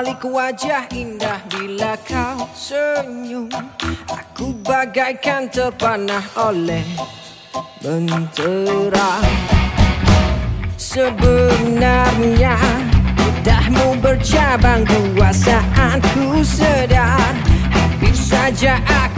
Balik wajah indah bila kau senyum. Aku bagaikan terpanah oleh mentera Sebenarnya Lidahmu bercabang dua saat ku sedar. Hampir saja aku